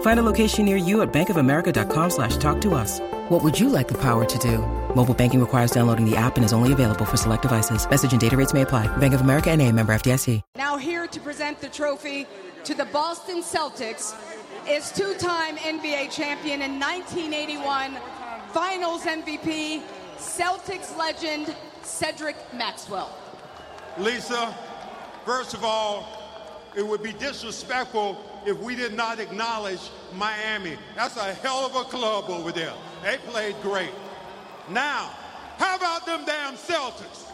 Find a location near you at bankofamerica.com slash talk to us. What would you like the power to do? Mobile banking requires downloading the app and is only available for select devices. Message and data rates may apply. Bank of America and a member FDIC. Now here to present the trophy to the Boston Celtics is two-time NBA champion in 1981, Finals MVP, Celtics legend Cedric Maxwell. Lisa, first of all, it would be disrespectful if we did not acknowledge Miami. That's a hell of a club over there. They played great. Now, how about them damn Celtics?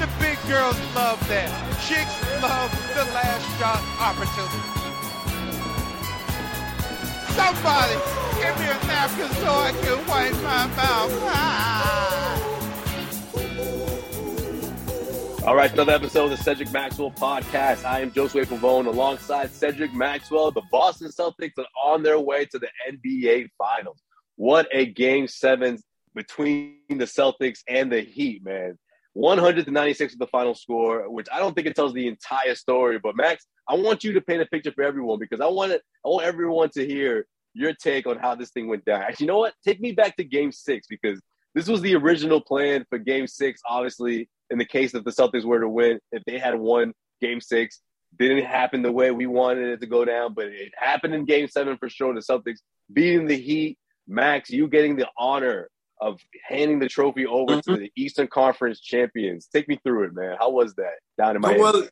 The big girls love that. Chicks love the last shot opportunity. Somebody give me a napkin so I can wipe my mouth. Ah. All right, another episode of the Cedric Maxwell podcast. I am Josue Pavone alongside Cedric Maxwell. The Boston Celtics are on their way to the NBA Finals. What a game seven between the Celtics and the Heat, man. 100 to 96 is the final score, which I don't think it tells the entire story. But Max, I want you to paint a picture for everyone because I want it, I want everyone to hear your take on how this thing went down. Actually, you know what? Take me back to game six because this was the original plan for game six. Obviously, in the case that the Celtics were to win, if they had won game six, didn't happen the way we wanted it to go down, but it happened in game seven for sure. The Celtics beating the Heat. Max, you getting the honor of handing the trophy over mm-hmm. to the Eastern Conference champions. Take me through it, man. How was that down in Miami? Well, it,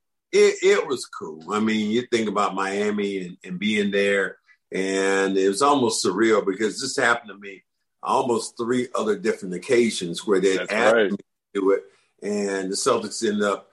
it was cool. I mean, you think about Miami and, and being there, and it was almost surreal because this happened to me almost three other different occasions where they asked right. me to do it, and the Celtics ended up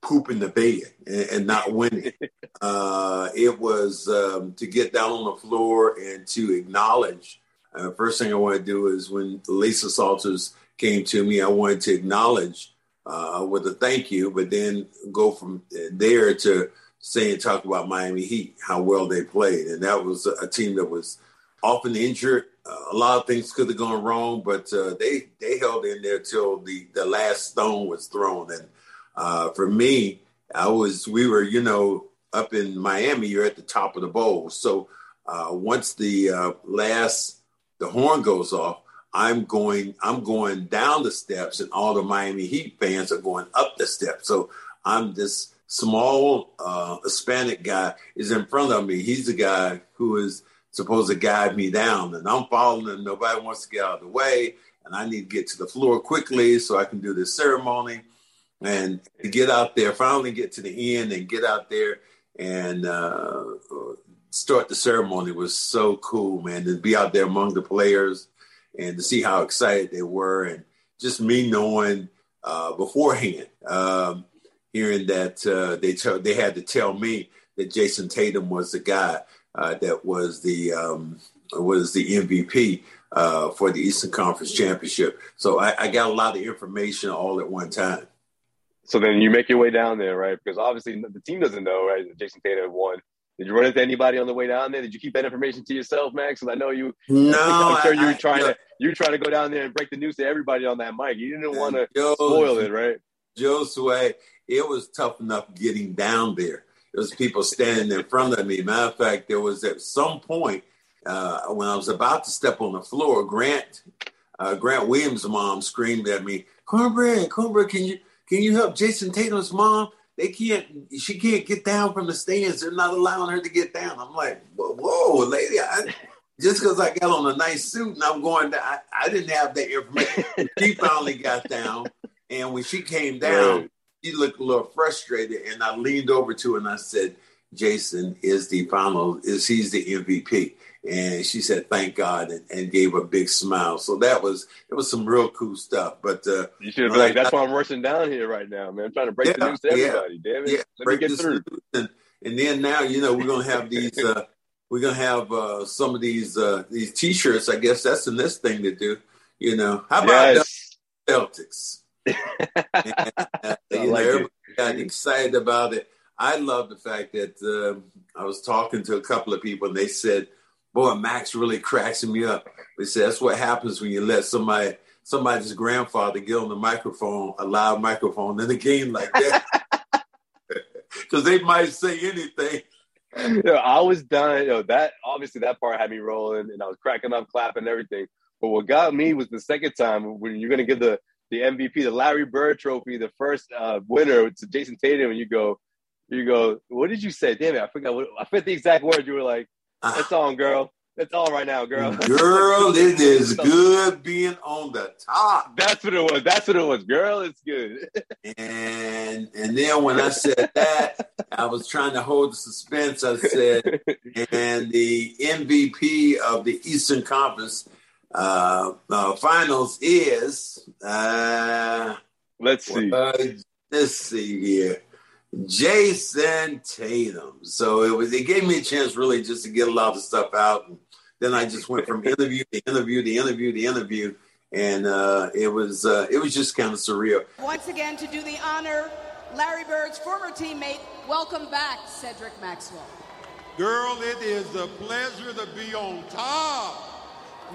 pooping the bed and, and not winning. uh, it was um, to get down on the floor and to acknowledge. Uh, first thing I want to do is when Lisa Salters came to me, I wanted to acknowledge uh, with a thank you, but then go from there to saying talk about Miami Heat, how well they played, and that was a team that was often injured a lot of things could have gone wrong, but uh, they they held in there till the the last stone was thrown. And uh, for me, I was we were you know up in Miami. You're at the top of the bowl, so uh, once the uh, last the horn goes off, I'm going I'm going down the steps, and all the Miami Heat fans are going up the steps. So I'm this small uh, Hispanic guy is in front of me. He's the guy who is supposed to guide me down. And I'm following and nobody wants to get out of the way. And I need to get to the floor quickly so I can do this ceremony and get out there, finally get to the end and get out there and uh, start the ceremony was so cool, man. To be out there among the players and to see how excited they were and just me knowing uh, beforehand, um, hearing that uh, they, t- they had to tell me that Jayson Tatum was the guy uh, that was the um, was the MVP uh, for the Eastern Conference Championship. So I, I, got a lot of information all at one time. So then you make your way down there, right? Because obviously the team doesn't know, right? That Jayson Tatum won. Did you run into anybody on the way down there? Did you keep that information to yourself, Max? Because I know you. No, I'm sure you were trying I, to you were trying to go down there and break the news to everybody on that mic. You didn't want to spoil it, right? Josue, it was tough enough getting down there there was people standing in front of me. Matter of fact, there was at some point uh, when I was about to step on the floor, Grant uh, Grant Williams' mom screamed at me, "Cornbread, Cornbread, can you can you help Jayson Tatum's mom? They can't. She can't get down from the stands. They're not allowing her to get down." I'm like, "Whoa, lady!" I, just because I got on a nice suit and I'm going down, I, I didn't have that information. she finally got down And when she came down, she looked a little frustrated, and I leaned over to her and I said, "Jayson is the final. Is he's the MVP?" And she said, "Thank God," and, and, gave a big smile. So that was it was some real cool stuff. But uh, you should be like, "That's why I'm rushing down here right now, man. I'm trying to break yeah, the news to everybody. Yeah, Damn it, yeah, let me get through." And, and, then now, you know, we're gonna have these. Uh, we're gonna have uh, some of these uh, these T-shirts. I guess that's the next thing to do. You know, how about yes. Celtics? And, uh, you know, everybody got excited about it. I love the fact that uh, I was talking to a couple of people and they said boy, Max really cracks me up. They said that's what happens when you let somebody somebody's grandfather get on the microphone, a loud microphone in a game like that. Because they might say anything. You know, I was done. You know, that obviously that part had me rolling and I was cracking up, clapping, everything. But what got me was the second time when you're gonna give the the MVP, the Larry Bird Trophy, the first uh, winner to Jayson Tatum, and you go, you go, what did you say? Damn it, I forgot. What, I forget the exact words. You were like, it's on, girl. It's all right now, girl. Girl, it is good being on the top. That's what it was. That's what it was. Girl, it's good. and and then when I said that, I was trying to hold the suspense. I said, and the MVP of the Eastern Conference uh, uh, Finals is uh, let's see. Uh, let's see here. Jayson Tatum. So it was it gave me a chance really just to get a lot of stuff out. And then I just went from interview to interview to interview to interview. And uh, it was uh, it was just kind of surreal. Once again, to do the honor, Larry Bird's former teammate, welcome back, Cedric Maxwell. Girl, it is a pleasure to be on top.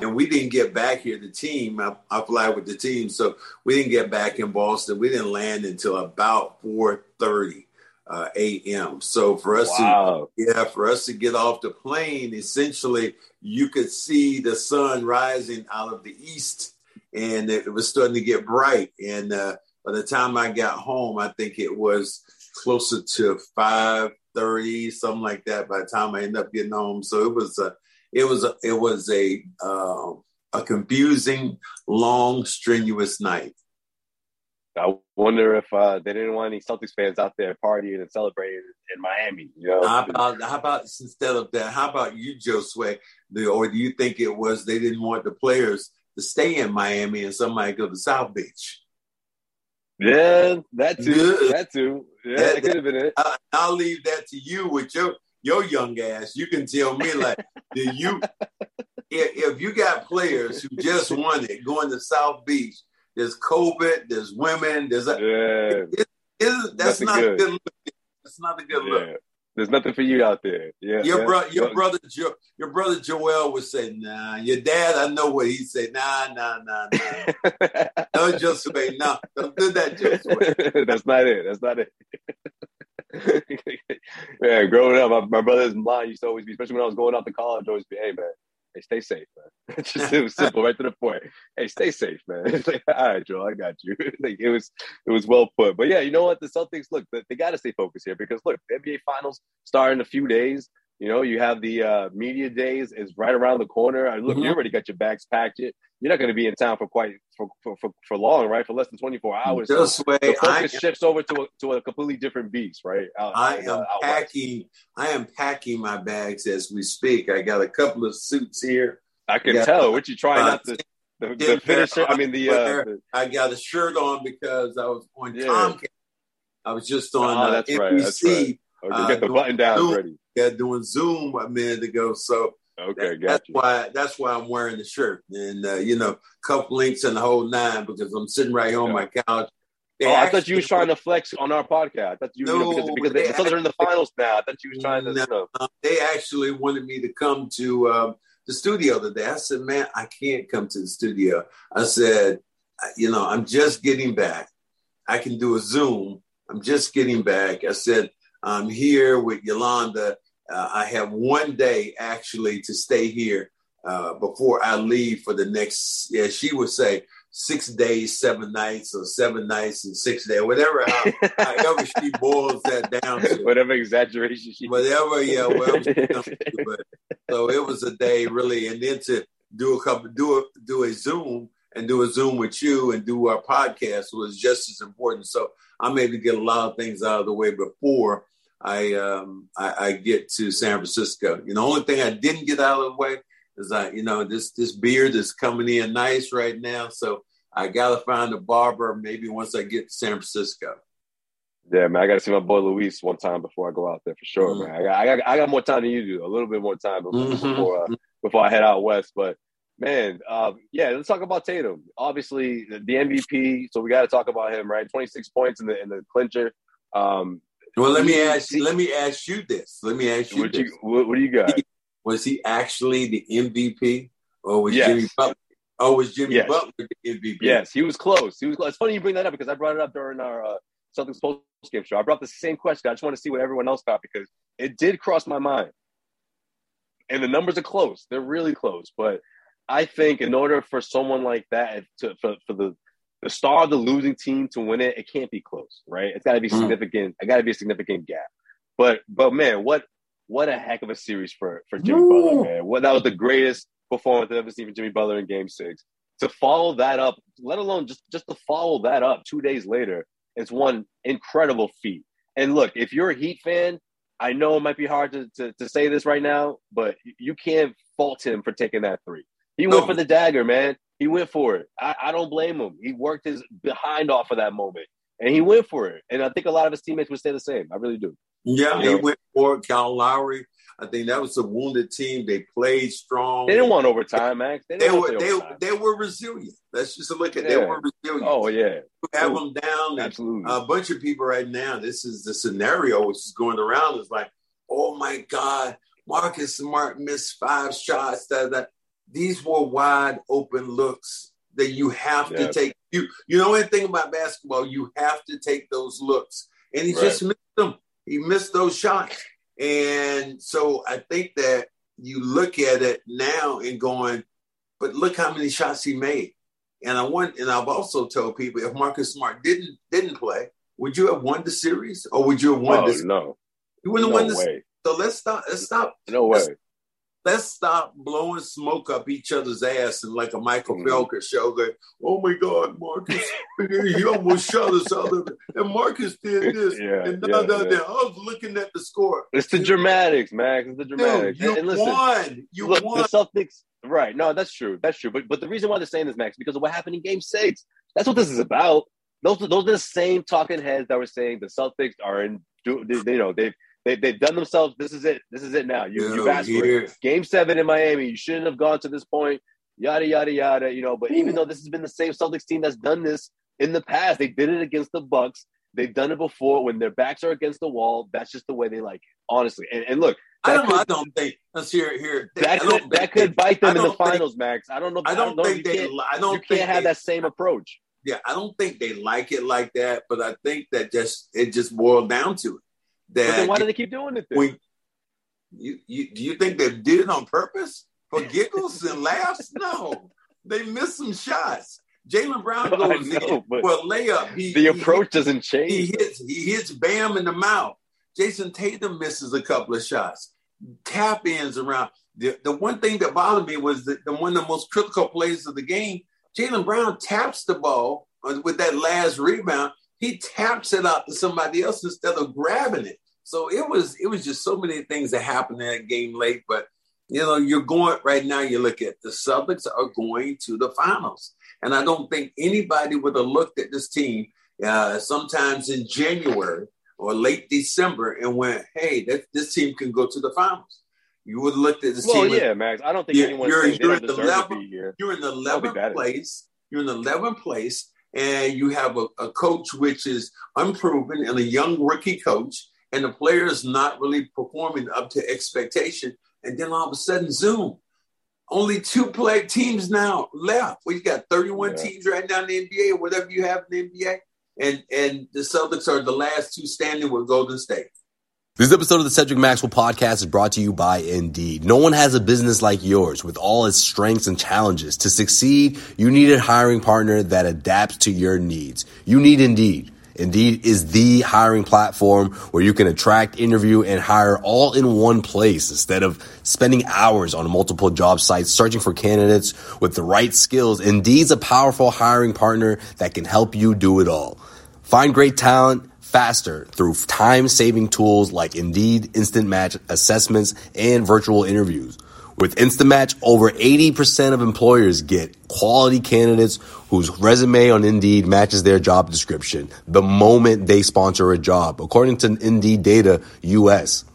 And we didn't get back here, the team. I, I fly with the team, so we didn't get back in Boston. We didn't land until about 4:30 uh, a.m. So for us wow. to yeah, for us to get off the plane, essentially you could see the sun rising out of the east, and it was starting to get bright. And uh, by the time I got home, I think it was closer to five thirty, something like that. By the time I ended up getting home, so it was a it was a, it was a uh, a confusing, long, strenuous night. I wonder if uh, they didn't want any Celtics fans out there partying and celebrating in Miami. You know, how about, how about instead of that? How about you, Joe Josue? Or do you think it was they didn't want the players to stay in Miami and somebody go to South Beach? Yeah, that too. That too. Yeah, that, that could have been it. I, will leave that to you with your your young ass. You can tell me like, do you? If, if you got players who just won it going to South Beach there's COVID. There's women. There's a. Yeah. It, it, that's not good. a good look. That's not a good yeah. look. There's nothing for you out there. Yeah. Your yeah. brother, your brother, jo- your brother Joel would say, "Nah." Your dad, I know what he'd say. Nah, nah, nah, nah. no, just wait. No, don't do that, just. That's not it. That's not it. yeah, growing up, my, my brother's mind used to always be, especially when I was going out to college, always be, "Hey, man, hey, stay safe, man. It's just it was simple, right to the point. Hey, stay safe, man. It's like, all right, Joe, I got you. like it was it was well put. But yeah, you know what? The Celtics look, they, they got to stay focused here because look, the NBA Finals start in a few days. You know, you have the uh, media days is right around the corner. I look, mm-hmm. you already got your bags packed. It. You're not going to be in town for quite for, for, for, for, long, right? For less than 24 hours. This so way, the focus I, shifts over to a, to a completely different beast, right? Out, I am packing. I am packing my bags as we speak. I got a couple of suits here. I can tell. What you trying not to the, the finisher? I mean, the, uh, the, I got a shirt on because I was on yeah. Comcast. I was just on oh, that's uh, right, That's right. Okay, uh, get the button down ready. Yeah, doing Zoom a minute ago. So okay, that, that's you. why that's why I'm wearing the shirt and uh, you know, cup links and the whole nine because I'm sitting right here on yeah. my couch. They oh, I thought you was trying to flex on our podcast. I thought you, no, you know, because, because they, the are in the finals now. I thought you was trying to. No, you know. They actually wanted me to come to um, the studio today. I said, man, I can't come to the studio. I said, you know, I'm just getting back. I can do a Zoom. I'm just getting back. I said, I'm here with Yolanda. Uh, I have one day actually to stay here uh, before I leave for the next, yeah, she would say six days, seven nights, or seven nights and six days, whatever, how, however she boils that down to. Whatever exaggeration she Whatever, yeah, whatever to, But, so it was a day really, and then to do a couple, do a, do a Zoom, and do a Zoom with you and do our podcast was just as important. So I'm able to get a lot of things out of the way before I um, I, I, get to San Francisco. You know, the only thing I didn't get out of the way is I, you know, this this beard is coming in nice right now. So I gotta find a barber maybe once I get to San Francisco. Yeah, man, I got to see my boy Luis one time before I go out there for sure, mm-hmm. man. I got, I got, I got more time than you do, a little bit more time before mm-hmm. before, uh, before I head out west. But man, uh, yeah, let's talk about Tatum. Obviously, the, the MVP, so we got to talk about him, right? Twenty six points in the in the clincher. Um, well, let me ask you. Let me ask you this. Let me ask you. What, this. You, what, what do you got? Was he actually the MVP, or was yes. Jimmy Butler? Oh, was Jimmy yes. Butler the MVP? Yes, he was close. He was. Close. It's funny you bring that up because I brought it up during our uh, Celtics post game show. I brought the same question. I just want to see what everyone else thought because it did cross my mind. And the numbers are close. They're really close. But I think in order for someone like that to for, for the the star of the losing team to win it, it can't be close, right? It's got to be mm. significant. It got to be a significant gap. But but man, what what a heck of a series for for Jimmy Ooh. Butler, man. What that was the greatest performance I've ever seen from Jimmy Butler in Game Six. To follow that up, let alone just just to follow that up two days later, it's one incredible feat. And look, if you're a Heat fan, I know it might be hard to, to, to say this right now, but you can't fault him for taking that three. He no. went for the dagger, man. He went for it. I, I don't blame him. He worked his behind off of that moment, and he went for it. And I think a lot of his teammates would say the same. I really do. Yeah, you he went for it. Kyle Lowry. I think that was a wounded team. They played strong. They didn't want overtime, Max. They, they were they, they were resilient. Let's just look at yeah. they were resilient. Oh yeah, you have them down. Absolutely. A bunch of people right now. This is the scenario which is going around. Is like, oh my God, Marcus Smart missed five shots. That that these were wide open looks that you have to take. You you know anything about basketball? You have to take those looks, and he right. just missed them. He missed those shots, and so I think that you look at it now and going, but look how many shots he made. And I want, and I've also told people if Marcus Smart didn't didn't play, would you have won the series, or would you have won oh, this? No, you wouldn't no have won this. Way. So let's stop. Let's stop. No way. Let's, stop blowing smoke up each other's ass and like a Michael mm. Felger show. Like, oh my God, Marcus, he almost shot us out of it. And Marcus did this. yeah, and yeah, yeah. I was looking at the score. It's the dramatics, Max. It's the dramatics. Dude, you and, and listen, won. You look, won. The Celtics. Right. No, that's true. That's true. But but the reason why they're saying this, Max, because of what happened in Game Six. That's what this is about. Those those are the same talking heads that were saying the Celtics are in. You know they've they, they've done themselves. This is it. This is it now. You, you asked for it. Game seven in Miami. You shouldn't have gone to this point. Yada yada yada. You know, but even though this has been the same Celtics team that's done this in the past, they did it against the Bucks. They've done it before when their backs are against the wall. That's just the way they like it, honestly. And, and look, I don't, could, I don't think. Let's hear here. That could that could bite them in the finals, think, Max. I don't know. I don't, I don't know think they. I don't. You can't have they, that same approach. Yeah, I don't think they like it like that. But I think that just it just boiled down to it. That but then why do they keep doing it? Then? We, you, you, do you think they did it on purpose for giggles and laughs? No, they missed some shots. Jaylen Brown goes know, in for a layup. He, the approach he, doesn't change. He hits, he hits Bam in the mouth. Jayson Tatum misses a couple of shots. Tap ins around. The, the one thing that bothered me was that the one of the most critical plays of the game. Jaylen Brown taps the ball with that last rebound he taps it out to somebody else instead of grabbing it. So it was it was just so many things that happened in that game late. But you know, you're going right now. You look at the Celtics are going to the finals, and I don't think anybody would have looked at this team uh, sometimes in January or late December and went, "Hey, that, this team can go to the finals." You would have looked at this well, team. Well, yeah, Max. I don't think anyone you're, you're in the 11th, You're in the 11th place. You're in the 11th place and you have a, a, coach which is unproven and a young rookie coach, and the players not really performing up to expectation, and then all of a sudden, Zoom. Only two play teams now left. You got 31 yeah. teams right now in the NBA or whatever you have in the NBA. And and the Celtics are the last two standing with Golden State. This episode of the Cedric Maxwell podcast is brought to you by Indeed. No one has a business like yours with all its strengths and challenges. To succeed, you need a hiring partner that adapts to your needs. You need Indeed. Indeed is the hiring platform where you can attract, interview, and hire all in one place instead of spending hours on multiple job sites searching for candidates with the right skills. Indeed's a powerful hiring partner that can help you do it all. Find great talent faster through time saving tools like Indeed Instant Match assessments and virtual interviews. With Instant Match, over 80% of employers get quality candidates whose resume on Indeed matches their job description the moment they sponsor a job, according to Indeed Data US.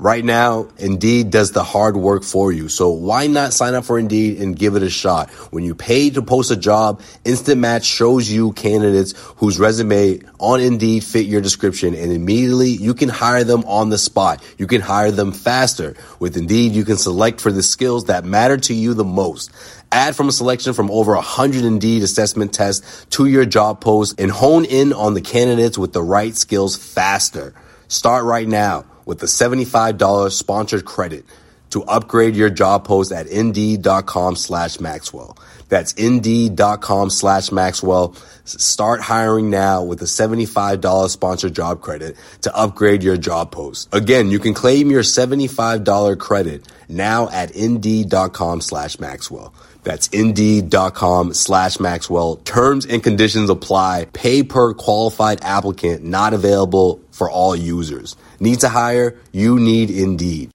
Right now, Indeed does the hard work for you. So why not sign up for Indeed and give it a shot? When you pay to post a job, Instant Match shows you candidates whose resume on Indeed fit your description and immediately you can hire them on the spot. You can hire them faster. With Indeed, you can select for the skills that matter to you the most. Add from a selection from over 100 Indeed assessment tests to your job post and hone in on the candidates with the right skills faster. Start right now with a $75 sponsored credit to upgrade your job post at indeed.com slash Maxwell. That's indeed.com slash Maxwell. Start hiring now with a $75 sponsored job credit to upgrade your job post. Again, you can claim your $75 credit now at indeed.com slash Maxwell. That's indeed.com slash Maxwell. Terms and conditions apply. Pay per qualified applicant, not available for all users. Need to hire? You need Indeed.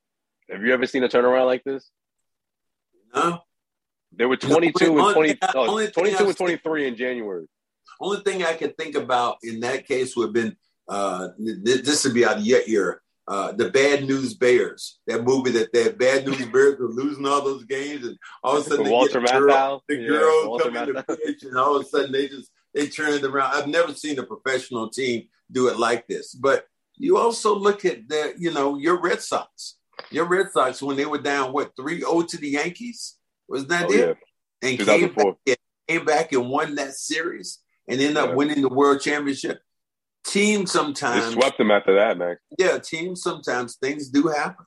Have you ever seen a turnaround like this? No. There were 22 only, and 20, only, oh, 22 and 23 in January. Only thing I could think about in that case would have been uh, this would be out of your ear. Uh, the Bad News Bears, that movie that that Bad News Bears were losing all those games, and all of a sudden Walter the girl, Matthau. the Yeah, girls Walter come in the pitch, and all of a sudden they just they turned around. I've never seen a professional team do it like this. But you also look at the, you know, your Red Sox. Your Red Sox when they were down what 3-0 to the Yankees was that Oh, it? yeah. And came 2004. back, came back and won that series and ended up winning the World Championship. Team They sometimes, swept them after that, man. yeah, team sometimes things do happen.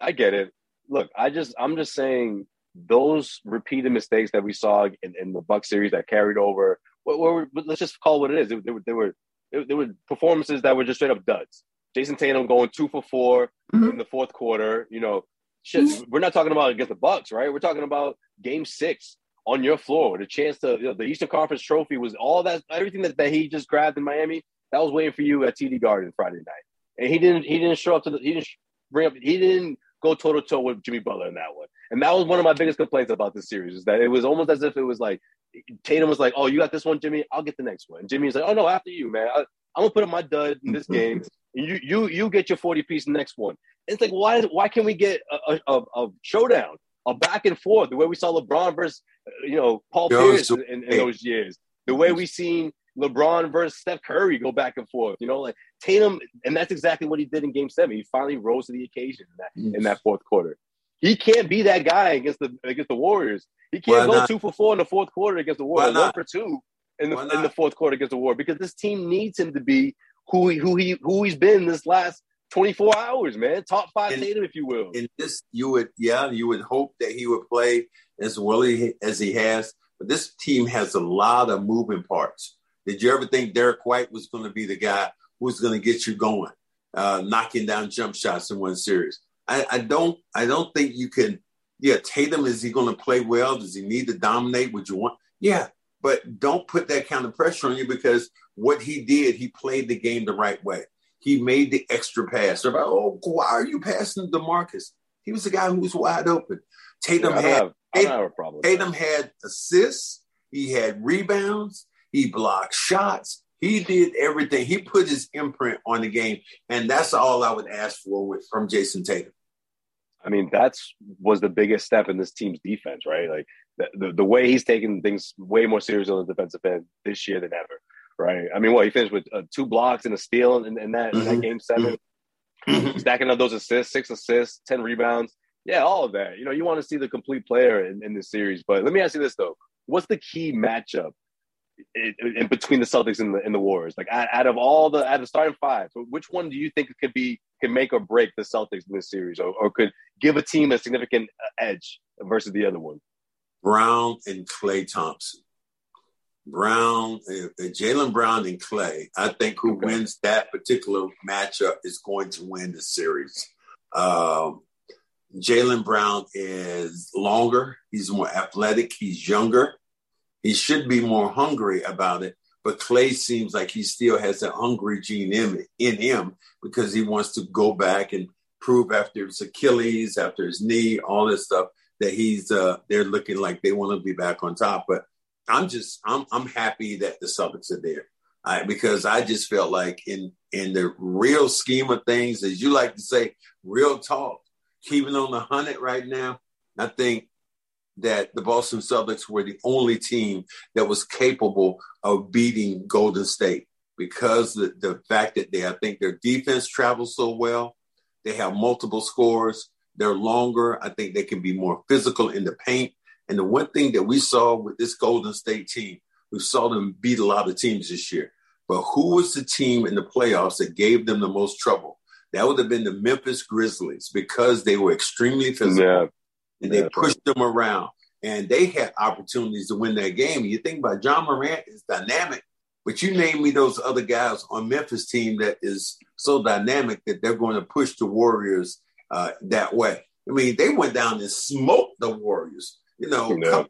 I get it. Look, I just I'm just saying those repeated mistakes that we saw in, in the Buck series that carried over. What, what were, let's just call it what it is. They, they they were they, they were performances that were just straight up duds. Jayson Tatum going two for 4 mm-hmm. in the fourth quarter. You know, shit. Mm-hmm. We're not talking about against the Bucks, right? We're talking about Game Six on your floor, the chance to you know, the Eastern Conference Trophy was all that everything that, that he just grabbed in Miami. That was waiting for you at TD Garden Friday night, and he didn't he didn't show up to the he didn't bring up he didn't go toe to toe with Jimmy Butler in that one. And that was one of my biggest complaints about this series is that it was almost as if it was like Tatum was like, "Oh, you got this one, Jimmy. I'll get the next one." And Jimmy's like, "Oh no, after you, man. I, I'm gonna put up my dud in this game, and you you you get your 40 piece next one." And it's like, why why can't we get a, a, a showdown, a back and forth, the way we saw LeBron versus you know Paul Yo, Pierce so- in, in those years, the way we seen LeBron versus Steph Curry go back and forth, you know, like Tatum, and that's exactly what he did in Game Seven. He finally rose to the occasion in that in that fourth quarter. He can't be that guy against the against the Warriors. He can't go not? two for four in the fourth quarter against the Warriors, one for two in the in the fourth quarter against the Warriors because this team needs him to be who he who he who he's been this last 24 hours, man. Top five And- Tatum, if you will. in this you would yeah you would hope that he would play as well as he has but this team has a lot of moving parts did you ever think derrick white was going to be the guy who's going to get you going uh, knocking down jump shots in one series I, I don't i don't think you can yeah tatum is he going to play well does he need to dominate would you want yeah but don't put that kind of pressure on you because what he did he played the game the right way he made the extra pass. They're oh, why are you passing DeMarcus? He was the guy who was wide open. Yeah, Tatum I, had have, I don't have a problem. Tatum had assists. He had rebounds. He blocked shots. He did everything. He put his imprint on the game, and that's all I would ask for with, from Jayson Tatum. I mean, that's was the biggest step in this team's defense, right? Like the, the, the way he's taking things way more serious on the defensive end this year than ever, right? I mean, what he finished with uh, two blocks and a steal in, in that in that Mhm. game 7 Mhm. stacking up those assists, six assists, ten rebounds, yeah, all of that. You know, you want to see the complete player in, in this series. But let me ask you this though: What's the key matchup in, in between the Celtics and the and the Warriors? Like out, of all the out of the starting five, which one do you think could be can make or break the Celtics in this series, or, or could give a team a significant uh, edge versus the other one? Brown and Klay Thompson. Brown, uh, uh Jaylen Brown, and Klay. I think who okay. wins that particular matchup is going to win the series. Um, Jaylen Brown is longer. He's more athletic. He's younger. He should be more hungry about it. But Klay seems like he still has that hungry gene in, in him because he wants to go back and prove after his Achilles, after his knee, all this stuff that he's uh, they're looking like they want to be back on top. But I'm just I'm I'm happy that the Celtics are there. Because I just felt like in in the real scheme of things, as you like to say, real talk, keeping on the hundred right now, I think that the Boston Celtics were the only team that was capable of beating Golden State because the, the fact that they I think their defense travels so well, they have multiple scores, they're longer. I think they can be more physical in the paint. And the one thing that we saw with this Golden State team, we saw them beat a lot of teams this year. But who was the team in the playoffs that gave them the most trouble? That would have been the Memphis Grizzlies because they were extremely physical yeah. And they pushed them around. And they had opportunities to win that game. You think about Ja Morant is dynamic, but you name me those other guys on Memphis team that is so dynamic that they're going to push the Warriors uh, that way. I mean, they went down and smoked the Warriors, you know, yeah.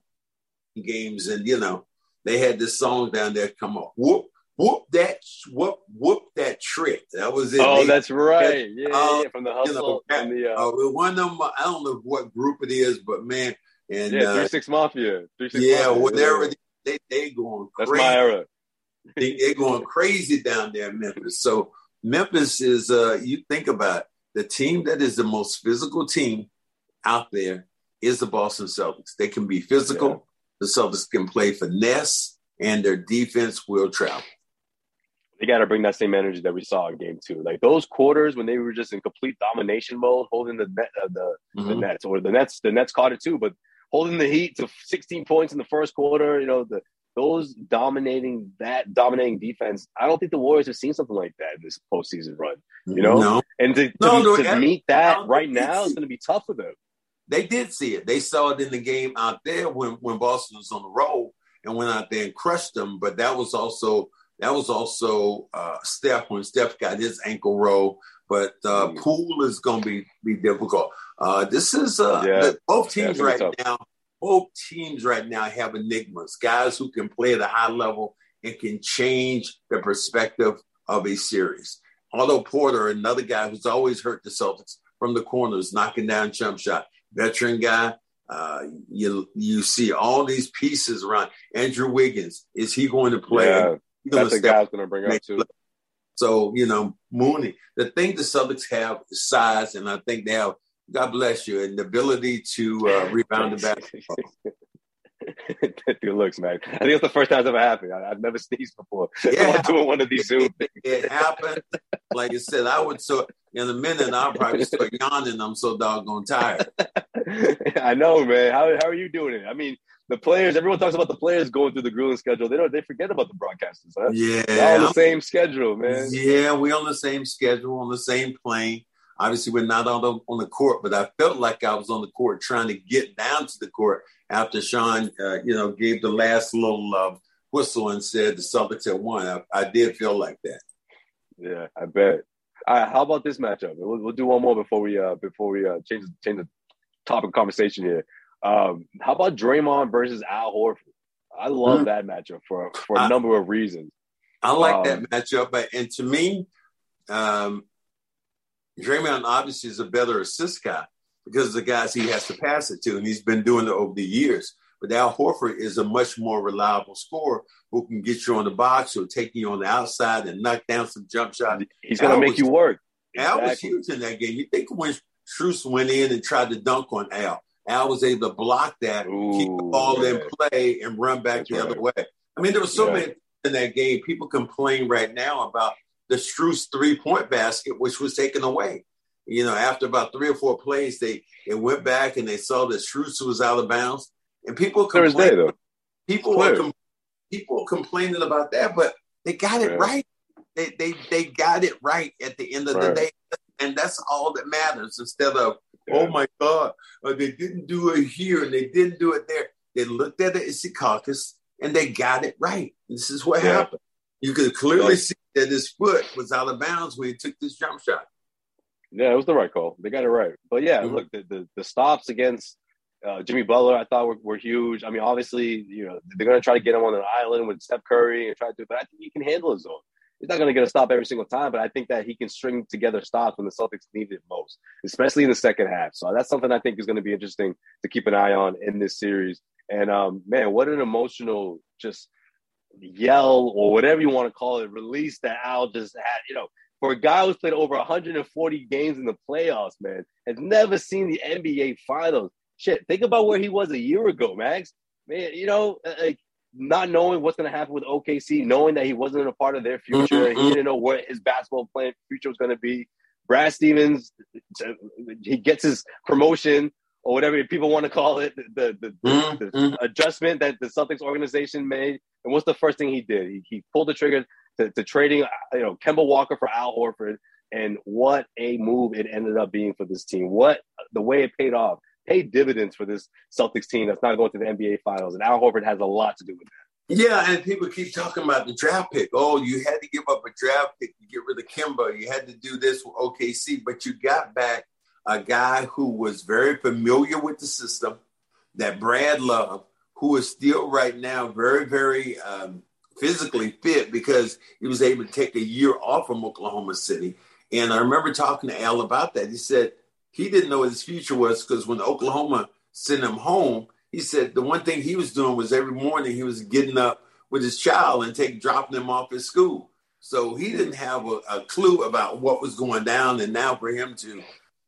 games, and you know, they had this song down there come up, whoop, whoop that, whoop, whoop that trick. That was it. Oh, they, that's right. yeah, uh, yeah, from the hustle. You know, the, uh, uh, one of them, I don't know what group it is, but man, and yeah, three uh, six mafia, three six yeah, mafia, whatever. Yeah. They they going crazy. That's my era. they, they're going crazy down there in Memphis. So Memphis is, uh, you think about the team that is the most physical team out there is the Boston Celtics. They can be physical. Yeah. The Celtics can play finesse, and their defense will travel. They got to bring that same energy that we saw in Game Two. Like those quarters when they were just in complete domination mode, holding the net, uh, the, mm-hmm. the Nets, or the Nets, the Nets caught it too, but holding the Heat to 16 points in the first quarter. You know the those dominating that dominating defense, I don't think the Warriors have seen something like that in this postseason run. You know, no. and to, to, no, to meet that right now is going to be tough for them. They did see it. They saw it in the game out there when when Boston was on the road and went out there and crushed them. But that was also that was also uh, Steph when Steph got his ankle roll. But uh, mm. Poole is going to be be difficult. Uh, this is uh, yeah. both teams yeah, right tough. now both teams right now have enigmas, guys who can play at a high level and can change the perspective of a series. Otto Porter, another guy who's always hurt the Celtics from the corners, knocking down jump shot, veteran guy. Uh, you you see all these pieces around. Andrew Wiggins, is he going to play? Yeah, that's the guy's going to bring up too. So you know Mooney. The thing the Celtics have is size, and I think they have God bless you, and the ability to uh, rebound the basketball. Good looks, man. I think it's the first time it's ever happened. I, have never sneezed before. Yeah, doing one of these Zoom. It, it, happened. Like I said, I would so in a minute I'll probably start yawning. I'm so doggone tired. I know, man. How how are you doing it? I mean, the players. Everyone talks about the players going through the grueling schedule. They don't. They forget about the broadcasters. Huh? Yeah, They're on the same schedule, man. Yeah, we on the same schedule, on the same plane. Obviously, we're not on the, on the court, but I felt like I was on the court trying to get down to the court after Sean, uh, you know, gave the last little uh, whistle and said the Celtics had won. I, I, did feel like that. Yeah, I bet. All right, how about this matchup? We'll, we'll do one more before we uh, before we uh, change change the topic of conversation here. Um, how about Draymond versus Al Horford? I love mm-hmm. that matchup for for a I, number of reasons. I like um, that matchup, but and to me, um, Draymond obviously is a better assist guy because of the guys he has to pass it to, and he's been doing it over the years. But Al Horford is a much more reliable scorer who can get you on the box or take you on the outside and knock down some jump shots. He's going to make was, you work. Al exactly. was huge in that game. You think when Strus went in and tried to dunk on Al, Al was able to block that, Ooh, keep the ball yeah. in play, and run back That's the right. other way. I mean, there were so yeah. many in that game. People complain right now about the Strus three point basket, which was taken away. You know, after about three or four plays, they it went back and they saw that Strus was out of bounds, and people complained. People were com- people were complaining about that, but they got it yeah. right. They, they they got it right at the end of right. the day, and that's all that matters. Instead of. Oh my god, uh, they didn't do it here and they didn't do it there. They looked at the as Secaucus and they got it right. This is what yeah. happened. You could clearly see that his foot was out of bounds when he took this jump shot. Yeah, it was the right call. They got it right. But yeah, mm-hmm. look, the, the, the stops against uh, Jimmy Butler, I thought were, were, huge. I mean, obviously, you know, they're going to try to get him on an island with Steph Curry and try to do, but I think he can handle his zone. He's not going to get a stop every single time, but I think that he can string together stops when the Celtics need it most, especially in the second half. So that's something I think is going to be interesting to keep an eye on in this series. And um, man, what an emotional just yell or whatever you want to call it, release that Al just had. You know, for a guy who's played over 140 games in the playoffs, man, has never seen the NBA Finals. Shit, think about where he was a year ago, Max. Man, you know, like not knowing what's going to happen with OKC, knowing that he wasn't a part of their future, mm-hmm. he didn't know what his basketball playing future was going to be. Brad Stevens, he gets his promotion or whatever people want to call it, the the, mm-hmm. the, adjustment that the Celtics organization made. And what's the first thing he did? He, he pulled the trigger to, to trading, you know, Kemba Walker for Al Horford. And what a move it ended up being for this team. What the way it paid off, paid dividends for this Celtics team that's not going to the NBA Finals. And Al Horford has a lot to do with that. Yeah, and people keep talking about the draft pick. Oh, you had to give up a draft pick to get rid of Kemba. You had to do this with OKC, but you got back a guy who was very familiar with the system that Brad loved, who is still right now very, very um, physically fit because he was able to take a year off from Oklahoma City. And I remember talking to Al about that. He said he didn't know what his future was because when Oklahoma sent him home, he said the one thing he was doing was every morning he was getting up with his child and take dropping him off at school. So he didn't have a, a clue about what was going down. And now for him to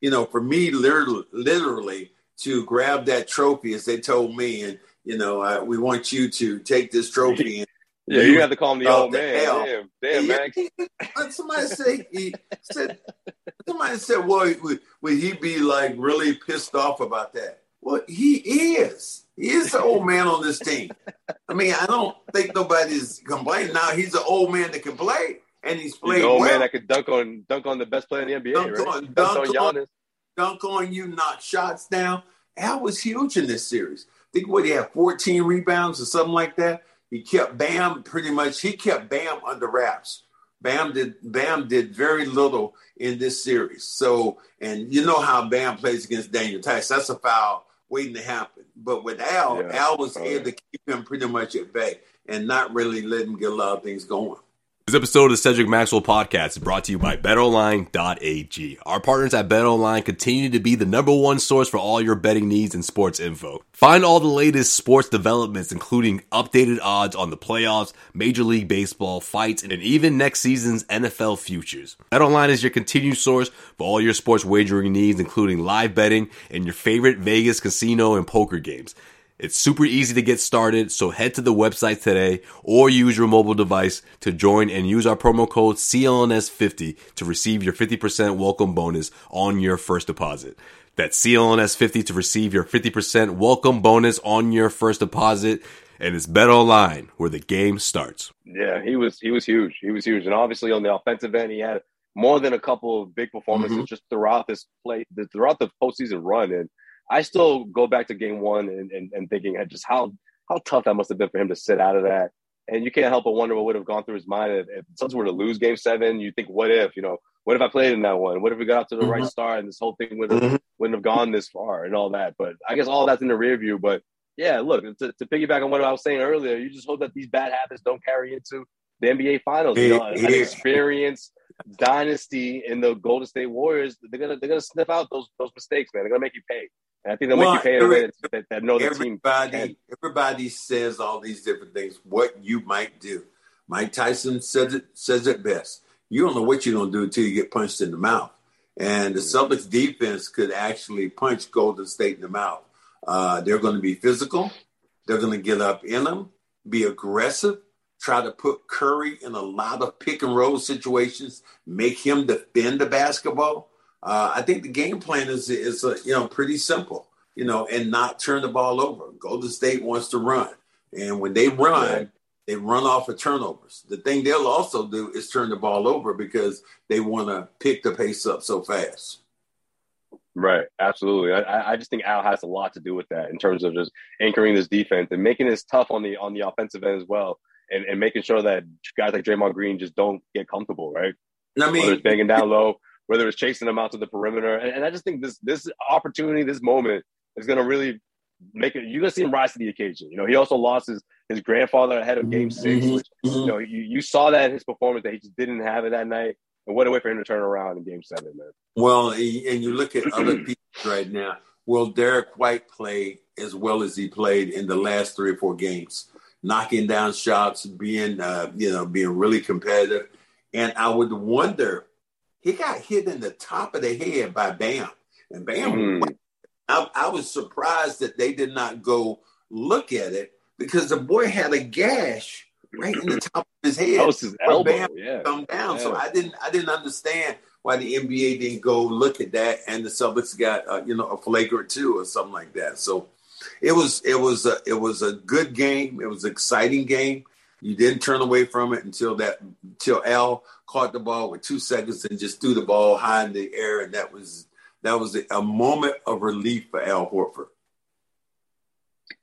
you know, for me, literally, literally to grab that trophy, as they told me, and you know, we want you to take this trophy. And yeah, you, you have to call him the old man. Hell. Damn, damn, Max. somebody say he said. Somebody said, "Well, would, would he be like really pissed off about that?" Well, he is. He is the old man on this team. I mean, I don't think nobody's complaining. Now he's an old man that can play and he's played he's old well. man that could dunk on dunk on the best player in the NBA, dunk right? On, dunk, dunk on, Giannis. dunk on you, knock shots down. Al was huge in this series. I think what he had 14 rebounds or something like that. He kept Bam pretty much. He kept Bam under wraps. Bam did Bam did very little in this series. So, and you know how Bam plays against Daniel Theis. That's a foul waiting to happen. But with Al, yeah. Al was oh, able yeah. to keep him pretty much at bay and not really let him get a lot of things going. This episode of the Cedric Maxwell podcast is brought to you by BetOnline.ag. Our partners at BetOnline continue to be the number one source for all your betting needs and sports info. Find all the latest sports developments, including updated odds on the playoffs, Major League Baseball, fights, and even next season's NFL futures. BetOnline is your continued source for all your sports wagering needs, including live betting and your favorite Vegas casino and poker games. It's super easy to get started, so head to the website today or use your mobile device to join and use our promo code CLNS50 to receive your 50% welcome bonus on your first deposit. That's CLNS50 to receive your 50% welcome bonus on your first deposit. And it's Bet Online where the game starts. Yeah, he was he was huge. He was huge. And obviously on the offensive end, he had more than a couple of big performances mm-hmm. just throughout this play, throughout the postseason run. And I still go back to game one and, and, and thinking just how how tough that must have been for him to sit out of that. And you can't help but wonder what would have gone through his mind if, if Suns were to lose game seven. You think, what if, you know, what if I played in that one? What if we got out to the mm-hmm. right start and this whole thing would have, mm-hmm. wouldn't have gone this far and all that? But I guess all that's in the rear view. But yeah, look, to, to piggyback on what I was saying earlier, you just hope that these bad habits don't carry into the NBA Finals. You know, an experience dynasty in the Golden State Warriors, they're gonna they're gonna sniff out those those mistakes, man. They're gonna make you pay. And I think they'll well, make you pay every, that, that know the everybody, team. Everybody says all these different things. What you might do. Mike Tyson says it says it best. You don't know what you're gonna do until you get punched in the mouth. And the mm-hmm. Celtics defense could actually punch Golden State in the mouth. Uh, they're going to be physical. They're going to get up in them, be aggressive, try to put Curry in a lot of pick and roll situations, make him defend the basketball. Uh, I think the game plan is is uh, you know pretty simple, you know, and not turn the ball over. Golden State wants to run, and when they run, they run off of turnovers. The thing they'll also do is turn the ball over because they want to pick the pace up so fast. Right, absolutely. I, I just think Al has a lot to do with that in terms of just anchoring this defense and making this tough on the on the offensive end as well, and, and making sure that guys like Draymond Green just don't get comfortable, right? I mean, whether it's banging down low, whether it's chasing them out to the perimeter, and, and I just think this this opportunity, this moment, is going to really make it. You're going to see him rise to the occasion. You know, he also lost his his grandfather ahead of Game 6 mm-hmm. which you know you, you saw that in his performance that he just didn't have it that night. And what a way for him to turn around in Game Seven, man. Well, and you look at other people right now. Will Derrick White play as well as he played in the last three or four games, knocking down shots, being uh, you know being really competitive? And I would wonder, he got hit in the top of the head by Bam, and Bam. Mm. I, I was surprised that they did not go look at it because the boy had a gash right in the top of his head. His elbow. Bam yeah. Come down. Yeah. So I didn't I didn't understand why the NBA didn't go look at that and the Celtics got uh, you know a flagrant two or something like that. So it was it was a it was a good game. It was an exciting game. You didn't turn away from it until that until Al caught the ball with two seconds and just threw the ball high in the air, and that was that was a, moment of relief for Al Horford.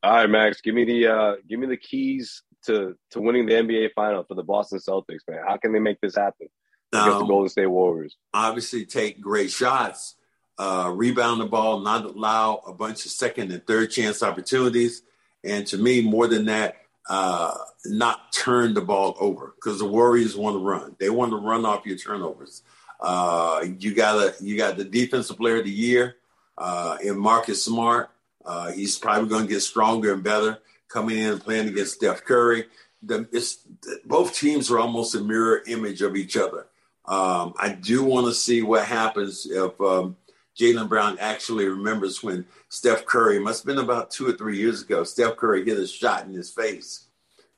All right, Max, give me the uh, give me the keys to to winning the NBA final for the Boston Celtics, man. How can they make this happen against the Um, Golden State Warriors? obviously take great shots, uh, rebound the ball, not allow a bunch of second and third chance opportunities, and to me, more than that, uh, not turn the ball over because the Warriors want to run. They want to run off your turnovers. Uh, you got a you got the defensive player of the year uh, in Marcus Smart. Uh, he's probably going to get stronger and better coming in and playing against Steph Curry. The, it's, both teams are almost a mirror image of each other. Um, I do want to see what happens if um, Jaylen Brown actually remembers when Steph Curry, must have been about two or three years ago, Steph Curry hit a shot in his face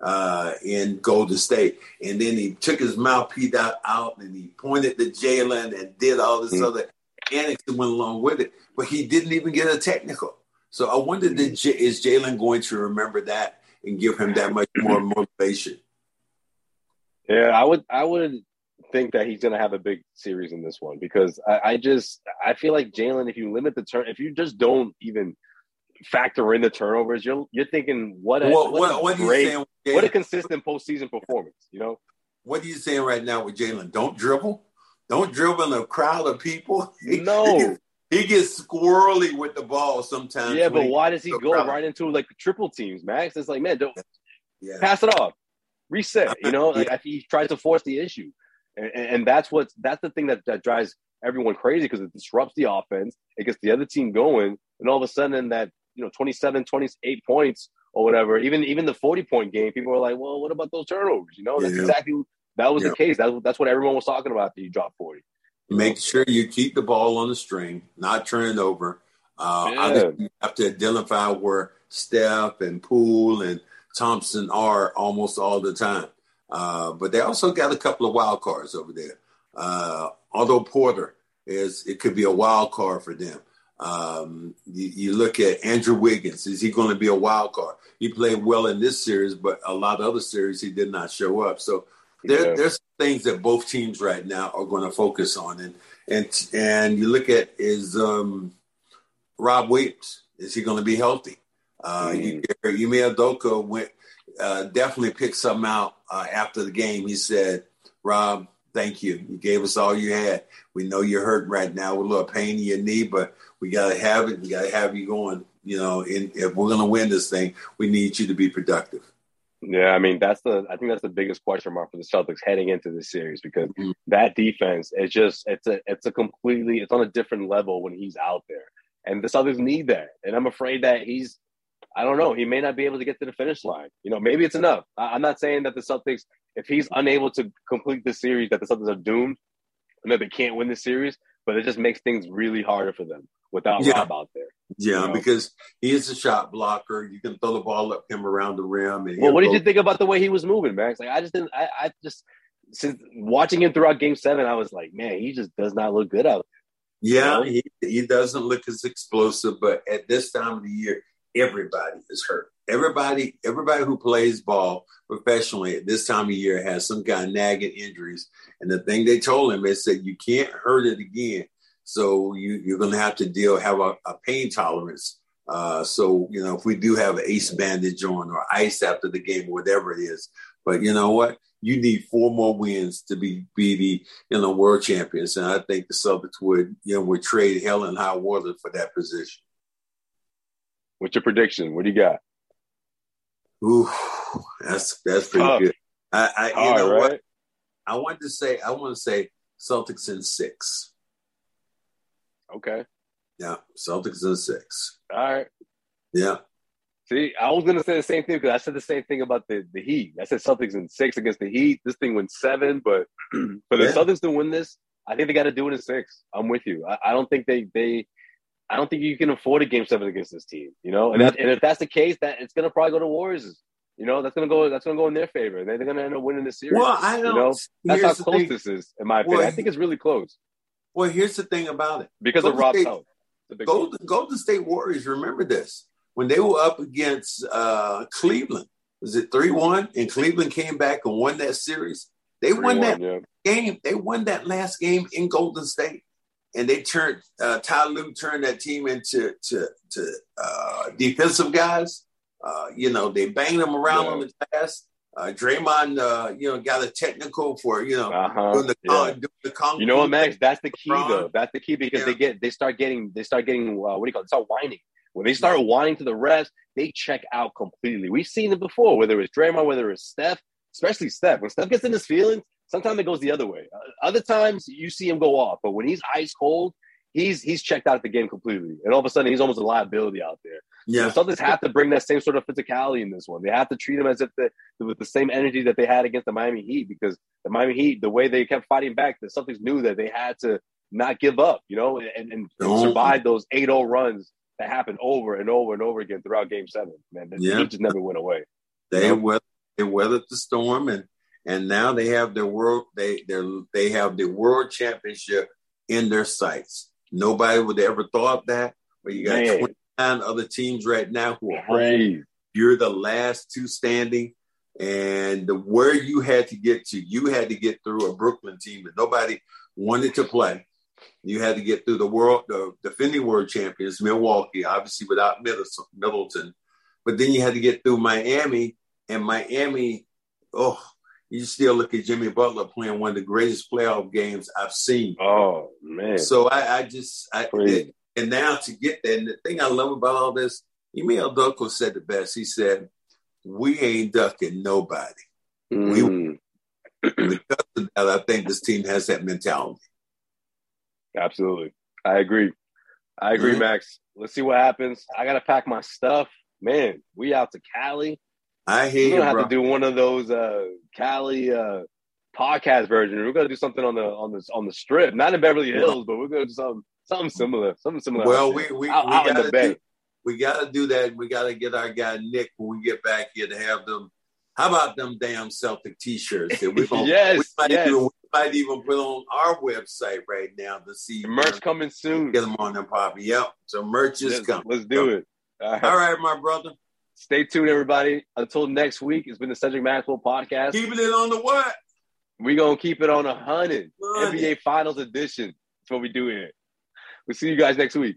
uh, in Golden State. And then he took his mouthpiece out, out and he pointed to Jaylen and did all this Mhm. other antics that went along with it. But he didn't even get a technical. So I wonder, did J- is Jaylen going to remember that and give him that much more motivation? Yeah, I would I would think that he's gonna have a big series in this one because I, I just I feel like Jaylen, if you limit the turn, if you just don't even factor in the turnovers, you're you're thinking what a, What, what, what, what are you great, saying? what a consistent postseason performance, you know? What are you saying right now with Jaylen? Don't dribble. Don't dribble in a crowd of people. No. He gets, squirrely with the ball sometimes. Yeah, but why does he go crowd. right into like triple teams, Max? It's like, man, don't Yeah. pass it off, reset. You know, like think he tries to force the issue, and, and that's what that's the thing that that drives everyone crazy because it disrupts the offense. It gets the other team going, and all of a sudden that you know 27, 28 points or whatever, even even the forty point game, people are like, well, what about those turnovers? You know, that's Yeah. exactly that was Yeah. the case. That, that's what everyone was talking about. That you dropped forty. Make sure you keep the ball on the string, not turn it over. Uh, Yeah. obviously you have to identify where Steph and Poole and Thompson are almost all the time. Uh, but they also got a couple of wild cards over there. Uh, although Porter is, it could be a wild card for them. Um, you, you look at Andrew Wiggins. Is he going to be a wild card? He played well in this series, but a lot of other series he did not show up. So there, Yeah. there's things that both teams right now are going to focus on, and and and you look at is um, Rob Williams is he going to be healthy? Uh, Mm. you, Ime Udoka went uh, definitely picked something out uh, after the game. He said, "Rob, thank you. You gave us all you had. We know you're hurt right now with a little pain in your knee, but we got to have it. We got to have you going. You know, and if we're going to win this thing, we need you to be productive." Yeah, I mean that's the I think that's the biggest question mark for the Celtics heading into this series because Mhm. that defense is just it's a it's a completely it's on a different level when he's out there. And the Celtics need that. And I'm afraid that he's I don't know, he may not be able to get to the finish line. You know, maybe it's enough. I, I'm not saying that the Celtics if he's unable to complete the series that the Celtics are doomed and that they can't win the series, but it just makes things really harder for them without Yeah. Rob out there. Yeah, You know? because he is a shot blocker. You can throw the ball up him around the rim. And Well, what did you think about the way he was moving, Max? Like, I just didn't. I, I just since watching him throughout Game Seven, I was like, man, he just does not look good out. There. Yeah, know? he, he doesn't look as explosive, but at this time of the year, everybody is hurt. Everybody, everybody who plays ball professionally at this time of year has some kind of nagging injuries. And the thing they told him is that you can't hurt it again. So you, you're going to have to deal, have a, a pain tolerance. Uh, so, you know, if we do have an ace bandage on or ice after the game, or whatever it is, but you know what? You need four more wins to be, be the, you know, world champions. And I think the Celtics would, you know, would trade hell and high water for that position. What's your prediction? What do you got? Ooh, that's, that's pretty Tough. good. I, I you All know right. what? I want to say, I want to say Celtics in six. Okay. Yeah, Celtics in six. All right. Yeah. See, I was gonna say the same thing because I said the same thing about the, the Heat. I said Celtics in six against the Heat. This thing went seven, but for the Yeah. Celtics to win this, I think they got to do it in six. I'm with you. I, I don't think they they. I don't think you can afford a game seven against this team. You know, and that, and if that's the case, that it's gonna probably go to Warriors. You know, that's gonna go. That's gonna go in their favor. They're gonna end up winning the series. Well, I don't. know, that's how close thing. this is, in my opinion. Well, I think it's really close Well, here's the thing about it. because of Golden Rob's State- health. It's a big Golden, Golden State Warriors, remember this. When they were up against uh, Cleveland, was it 3 1? And Cleveland came back and won that series. They won that yeah. game. They won that last game in Golden State. And they turned, uh, Ty Lue turned that team into to, to, uh, defensive guys. Uh, you know, they banged them around Yeah. on the glass. Uh, Draymond, uh, you know, got a technical for, you know, Uh-huh. doing the, Yeah. doing the You know what, Max? That's the key, LeBron. though. That's the key because Yeah. they get they start getting they start getting uh, what do you call it? They start whining. When they start whining to the refs, they check out completely. We've seen it before, whether it's Draymond, whether it's Steph, especially Steph. When Steph gets in his feelings, sometimes it goes the other way. Other times you see him go off, but when he's ice cold, he's he's checked out the game completely, and all of a sudden he's almost a liability out there. Yeah. The Celtics have to bring that same sort of physicality in this one. They have to treat him as if the, with the same energy that they had against the Miami Heat because the Miami Heat, the way they kept fighting back, the Celtics knew that they had to not give up, you know, and, and, and oh. survive those 8-0 runs that happened over and over and over again throughout Game Seven. Man, the Yeah. Heat just never went away. They Yeah. weathered, they weathered the storm, and and now they have their world. They they they have the world championship in their sights. Nobody would have ever thought that. But you got Man. 29 other teams right now who are home. You're the last two standing, and the where you had to get to, you had to get through a Brooklyn team that nobody wanted to play. You had to get through the world, the defending world champions, Milwaukee, obviously without Middleton. But then you had to get through Miami, and Miami, oh, you still look at Jimmy Butler playing one of the greatest playoff games I've seen. Oh man. So I, I just, I, Crazy. and now to get there, and the thing I love about all this, Ime Udoka said the best. He said, "We ain't ducking nobody." Mm, Because of that, I think this team has that mentality. absolutely. I agree. I agree, Mhm. Max. Let's see what happens. I gotta pack my stuff. Man, we out to Cali. I We're hear you, gonna have bro. to do one of those uh Cali uh podcast version. We're gonna do something on the on the on the strip, not in Beverly Hills, but we're gonna do something something similar, something similar. well, we we, out, we out gotta do we gotta do that. We gotta get our guy Nick when we get back here to have them. How about them damn Celtic T-shirts? that we gonna- Yes, we might, yes. even, we might even put on our website right now to see Merch coming soon. Get them on them, Poppy. Yep. So merch is Let's, coming. let's do it. All right. All right, my brother. Stay tuned, everybody. Until next week, it's been the Cedric Maxwell podcast. Keeping it on the what? We're gonna keep it on a hundred. Hundred. NBA Finals edition. That's what we do here. We'll see you guys next week.